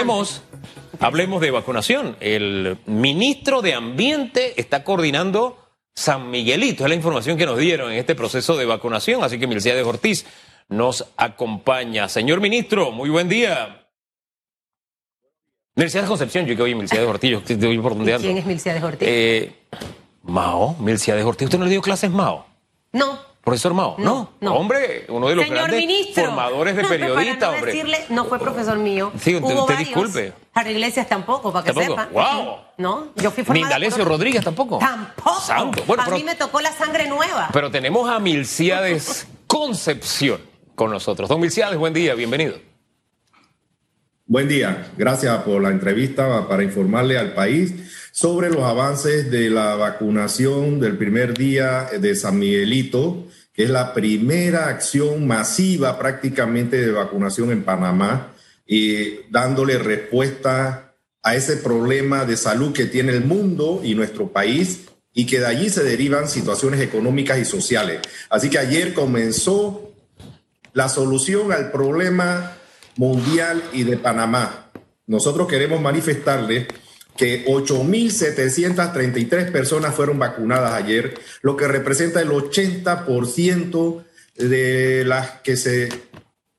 hablemos, hablemos de vacunación. El ministro de Ambiente está coordinando San Miguelito. Es la información que nos dieron en este proceso de vacunación. Así que de Ortiz nos acompaña. Señor ministro, muy buen día. Milciades Concepción, yo que oye Milciades Ortiz, yo estoy por donde ¿Quién es Milciades Ortiz? Eh, Mao, Milciades Ortiz. ¿Usted no le dio clases Mao? No. Profesor Mao, no, no, hombre, uno de los grandes formadores de periodistas, no hombre. Decirle, no fue profesor mío. Sí, usted, usted disculpe. Para Iglesias tampoco, para que ¿Tampoco? sepa. Wow. No, yo fui formada. Ni Rodríguez tampoco. Tampoco. Santo. Bueno, a mí me tocó la sangre nueva. Pero tenemos a Milciades Concepción con nosotros. Don Milciades, buen día, bienvenido. Buen día, gracias por la entrevista para informarle al país sobre los avances de la vacunación del primer día de San Miguelito que es la primera acción masiva prácticamente de vacunación en Panamá, y dándole respuesta a ese problema de salud que tiene el mundo y nuestro país y que de allí se derivan situaciones económicas y sociales. Así que ayer comenzó la solución al problema mundial y de Panamá. Nosotros queremos manifestarle que 8.733 personas fueron vacunadas ayer, lo que representa el 80% de las que se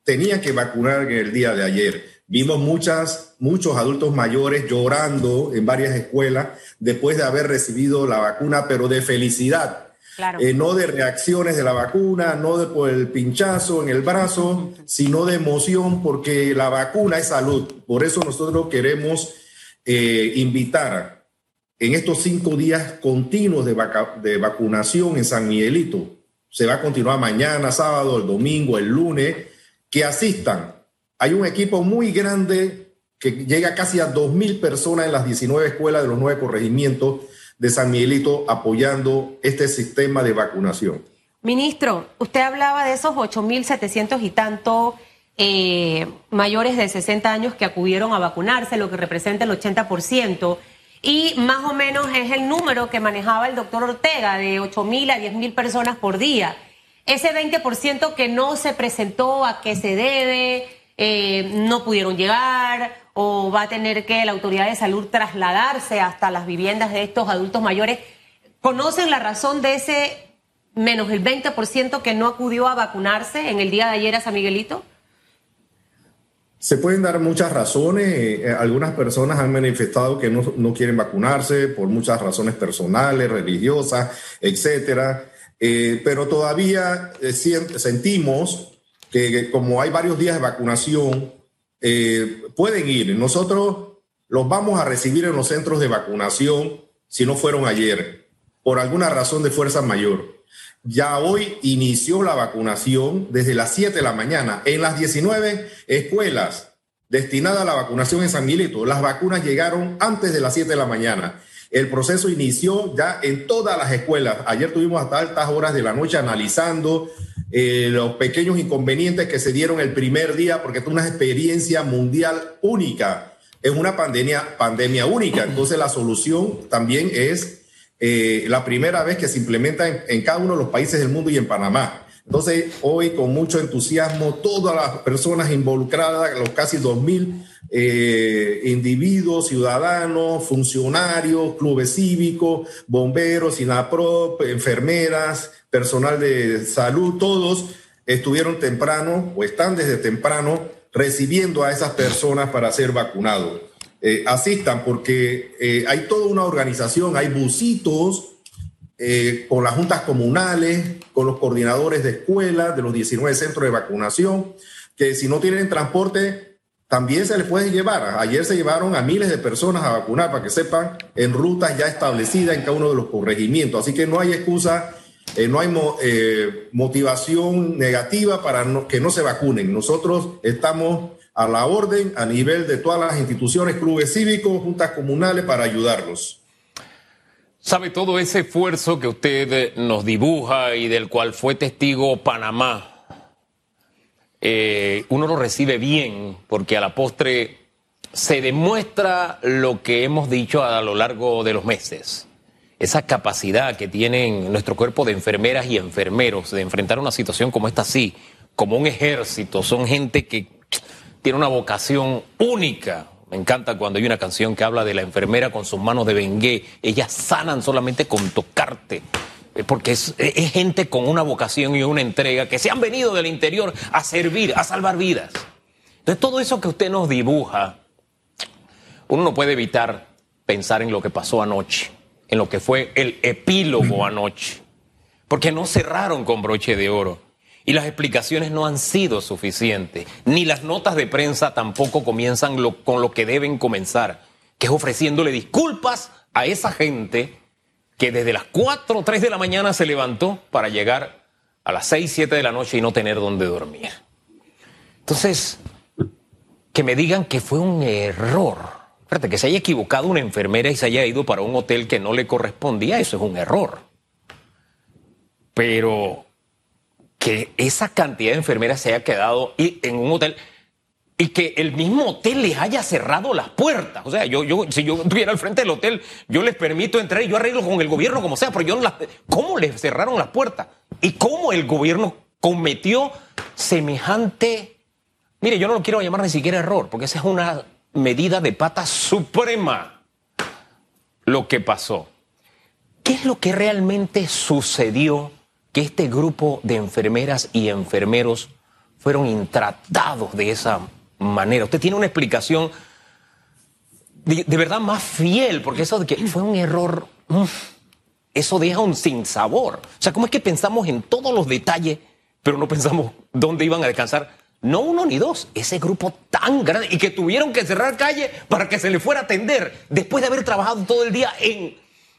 tenían que vacunar en el día de ayer. Vimos muchas, muchos adultos mayores llorando en varias escuelas después de haber recibido la vacuna, pero de felicidad. Eh, no de reacciones de la vacuna, no de por el pinchazo en el brazo, sino de emoción porque la vacuna es salud. Por eso nosotros queremos eh, invitar en estos cinco días continuos de, vacunación en San Miguelito, se va a continuar mañana, sábado, el domingo, el lunes, que asistan. Hay un equipo muy grande que llega casi a 2.000 personas en las 19 escuelas de los nueve corregimientos de San Miguelito apoyando este sistema de vacunación. Ministro, usted hablaba de esos 8.700 y tanto eh, mayores de 60 años que acudieron a vacunarse, lo que representa el 80%. Y más o menos es el número que manejaba el doctor Ortega, de 8 mil a 10 mil personas por día. Ese 20% que no se presentó a qué se debe, eh, no pudieron llegar o va a tener que la autoridad de salud trasladarse hasta las viviendas de estos adultos mayores. ¿Conocen la razón de ese menos el 20% que no acudió a vacunarse en el día de ayer a San Miguelito? Se pueden dar muchas razones. Eh, algunas personas han manifestado que no, quieren vacunarse por muchas razones personales, religiosas, etcétera. Eh, pero todavía eh, sentimos que, como hay varios días de vacunación, pueden ir. Nosotros los vamos a recibir en los centros de vacunación si no fueron ayer, por alguna razón de fuerza mayor. Ya hoy inició la vacunación desde las 7 de la mañana en las 19 escuelas destinadas a la vacunación en San Milito. Las vacunas llegaron antes de las 7 de la mañana. El proceso inició ya en todas las escuelas. Ayer tuvimos hasta altas horas de la noche analizando eh, los pequeños inconvenientes que se dieron el primer día, porque es una experiencia mundial única. Es una pandemia, pandemia única. Entonces la solución también es eh, la primera vez que se implementa en, cada uno de los países del mundo y en Panamá. Entonces, hoy con mucho entusiasmo, todas las personas involucradas, los casi 2.000 eh, individuos, ciudadanos, funcionarios, clubes cívicos, bomberos, INAPROP, enfermeras, personal de salud, todos estuvieron temprano o están desde temprano recibiendo a esas personas para ser vacunados. Eh, asistan, porque eh, hay toda una organización, hay busitos eh, con las juntas comunales, con los coordinadores de escuelas, de los 19 centros de vacunación, que si no tienen transporte, también se les puede llevar. Ayer se llevaron a miles de personas a vacunar, para que sepan, en rutas ya establecidas en cada uno de los corregimientos. Así que no hay excusa, no hay motivación negativa para que no se vacunen. Nosotros estamos a la orden a nivel de todas las instituciones, clubes cívicos, juntas comunales para ayudarlos. ¿Sabe todo ese esfuerzo que usted nos dibuja y del cual fue testigo Panamá? Eh, uno lo recibe bien porque a la postre se demuestra lo que hemos dicho a lo largo de los meses. Esa capacidad que tienen nuestro cuerpo de enfermeras y enfermeros de enfrentar una situación como esta así, como un ejército, son gente que tiene una vocación única. Me encanta cuando hay una canción que habla de la enfermera con sus manos de bengué. Ellas sanan solamente con tocarte. Eh, porque es, es, gente con una vocación y una entrega que se han venido del interior a servir, a salvar vidas. Entonces, todo eso que usted nos dibuja, uno no puede evitar pensar en lo que pasó anoche, en lo que fue el epílogo anoche, porque no cerraron con broche de oro. Y las explicaciones no han sido suficientes, ni las notas de prensa tampoco comienzan con lo que deben comenzar, que es ofreciéndole disculpas a esa gente que desde las 4 o 3 de la mañana se levantó para llegar a las 6, 7 de la noche y no tener dónde dormir. Entonces, que me digan que fue un error. Fíjate, que se haya equivocado una enfermera y se haya ido para un hotel que no le correspondía, eso es un error. Pero que esa cantidad de enfermeras se haya quedado en un hotel y que el mismo hotel les haya cerrado las puertas. O sea, yo, yo, si yo estuviera al frente del hotel, yo les permito entrar y yo arreglo con el gobierno como sea, pero yo no las. ¿Cómo les cerraron las puertas? ¿Y cómo el gobierno cometió semejante. Mire, yo no lo quiero llamar ni siquiera error, porque esa es una medida de pata suprema lo que pasó. ¿Qué es lo que realmente sucedió? Que este grupo de enfermeras y enfermeros fueron intratados de esa manera. Usted tiene una explicación de, verdad más fiel, porque eso de que fue un error, eso deja un sinsabor. O sea, ¿cómo es que pensamos en todos los detalles, pero no pensamos dónde iban a descansar? No uno ni dos, ese grupo tan grande y que tuvieron que cerrar calle para que se le fuera a atender después de haber trabajado todo el día en,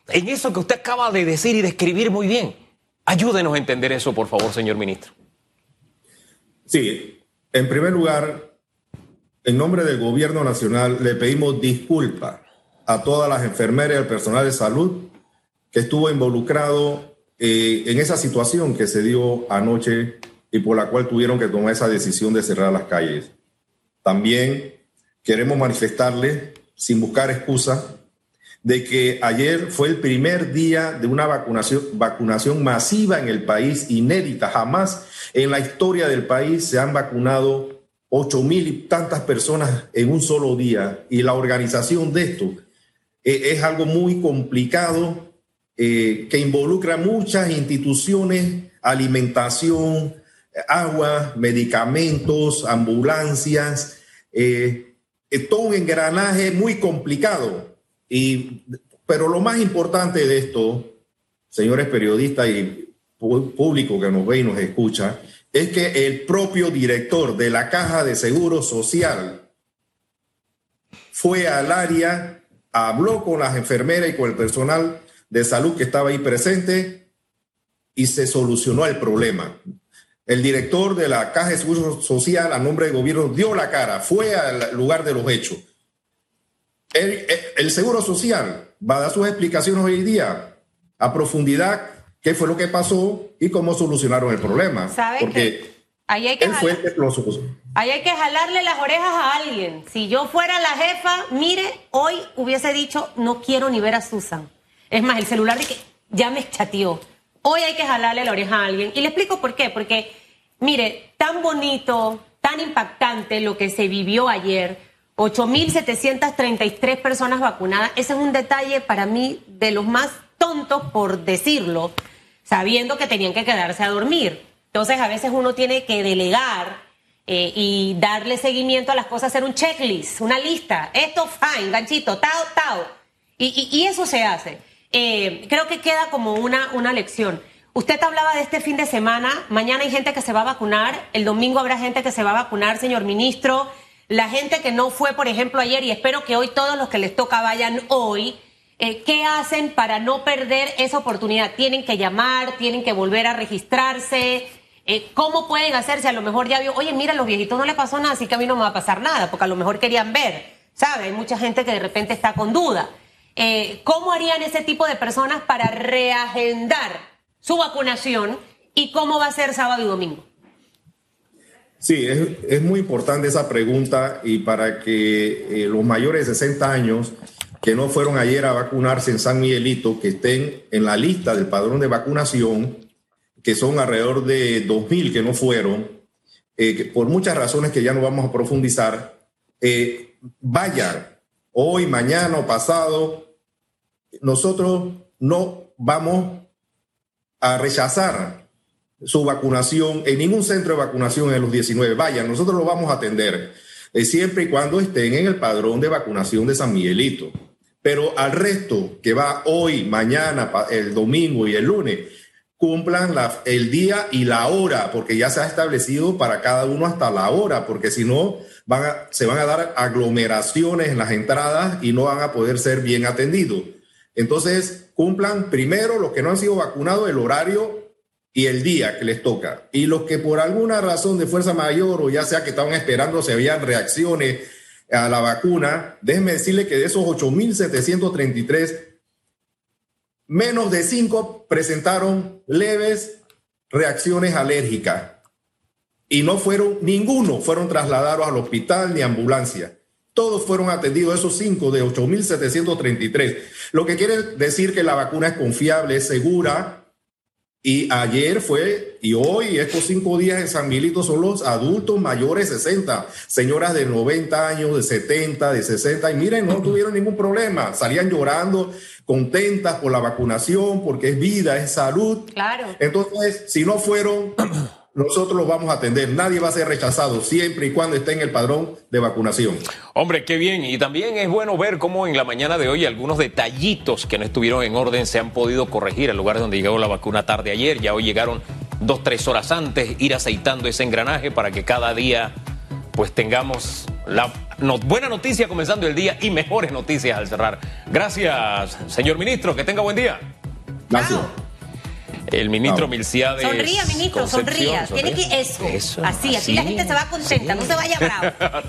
en eso que usted acaba de decir y describir muy bien. Ayúdenos a entender eso, por favor, señor ministro. Sí, en primer lugar, en nombre del gobierno nacional le pedimos disculpas a todas las enfermeras y al personal de salud que estuvo involucrado eh, en esa situación que se dio anoche y por la cual tuvieron que tomar esa decisión de cerrar las calles. También queremos manifestarle, sin buscar excusa, de que ayer fue el primer día de una vacunación, vacunación masiva en el país, inédita. Jamás en la historia del país se han vacunado ocho mil y tantas personas en un solo día. Y la organización de esto eh, es algo muy complicado eh, que involucra muchas instituciones, alimentación, agua, medicamentos, ambulancias, eh, todo un engranaje muy complicado y, pero lo más importante de esto, señores periodistas y público que nos ve y nos escucha, es que el propio director de la Caja de Seguro Social fue al área, habló con las enfermeras y con el personal de salud que estaba ahí presente y se solucionó el problema. El director de la Caja de Seguro Social a nombre del gobierno dio la cara, fue al lugar de los hechos el, Seguro Social va a dar sus explicaciones hoy día a profundidad qué fue lo que pasó y cómo solucionaron el problema. Porque ahí hay que Ahí hay que jalarle las orejas a alguien. Si yo fuera la jefa, mire, hoy hubiese dicho, no quiero ni ver a Susan. Es más, el celular de que ya me chateó. Hoy hay que jalarle la oreja a alguien. Y le explico por qué. Porque, mire, tan bonito, tan impactante lo que se vivió ayer 8.733 personas vacunadas. Ese es un detalle para mí de los más tontos, por decirlo, sabiendo que tenían que quedarse a dormir. Entonces, a veces uno tiene que delegar eh, y darle seguimiento a las cosas, hacer un checklist, una lista. Esto, fine, ganchito, tao, tao. Y, eso se hace. Eh, creo que queda como una, una lección. Usted hablaba de este fin de semana. Mañana hay gente que se va a vacunar. El domingo habrá gente que se va a vacunar, señor ministro. La gente que no fue, por ejemplo, ayer, y espero que hoy todos los que les toca vayan hoy, eh, ¿qué hacen para no perder esa oportunidad? ¿Tienen que llamar? ¿Tienen que volver a registrarse? Eh, ¿Cómo pueden hacerse? A lo mejor ya vio, oye, mira, a los viejitos no le pasó nada, así que a mí no me va a pasar nada, porque a lo mejor querían ver, ¿sabe? Hay mucha gente que de repente está con duda. Eh, ¿Cómo harían ese tipo de personas para reagendar su vacunación y cómo va a ser sábado y domingo? Sí, es, muy importante esa pregunta y para que eh, los mayores de 60 años que no fueron ayer a vacunarse en San Miguelito, que estén en la lista del padrón de vacunación, que son alrededor de 2.000 que no fueron, eh, por muchas razones que ya no vamos a profundizar, eh, vayan hoy, mañana o pasado, nosotros no vamos a rechazar su vacunación en ningún centro de vacunación en los 19. Vayan, nosotros lo vamos a atender, eh, siempre y cuando estén en el padrón de vacunación de San Miguelito. Pero al resto que va hoy, mañana, el domingo y el lunes, cumplan la, el día y la hora, porque ya se ha establecido para cada uno hasta la hora, porque si no, se van a dar aglomeraciones en las entradas y no van a poder ser bien atendidos. Entonces, cumplan primero los que no han sido vacunados el horario y el día que les toca. Y los que por alguna razón de fuerza mayor o ya sea que estaban esperando se habían reacciones a la vacuna, déjenme decirle que de esos 8.733, menos de 5 presentaron leves reacciones alérgicas y no fueron, ninguno fueron trasladados al hospital ni ambulancia. Todos fueron atendidos, esos 5 de 8.733. Lo que quiere decir que la vacuna es confiable, es segura, y ayer fue, y hoy, estos cinco días en San Milito son los adultos mayores 60, señoras de 90 años, de 70, de 60, y miren, no tuvieron ningún problema, salían llorando, contentas por la vacunación, porque es vida, es salud. Claro. Entonces, si no fueron nosotros los vamos a atender. Nadie va a ser rechazado siempre y cuando esté en el padrón de vacunación. Hombre, qué bien. Y también es bueno ver cómo en la mañana de hoy algunos detallitos que no estuvieron en orden se han podido corregir en lugares donde llegó la vacuna tarde ayer. Ya hoy llegaron dos, tres horas antes, ir aceitando ese engranaje para que cada día pues tengamos la buena noticia comenzando el día y mejores noticias al cerrar. Gracias, señor ministro. Que tenga buen día. Gracias. El ministro Milciades. Sonría, ministro, sonría. Tiene que eso. Así, así, la gente se va contenta, no se vaya bravo.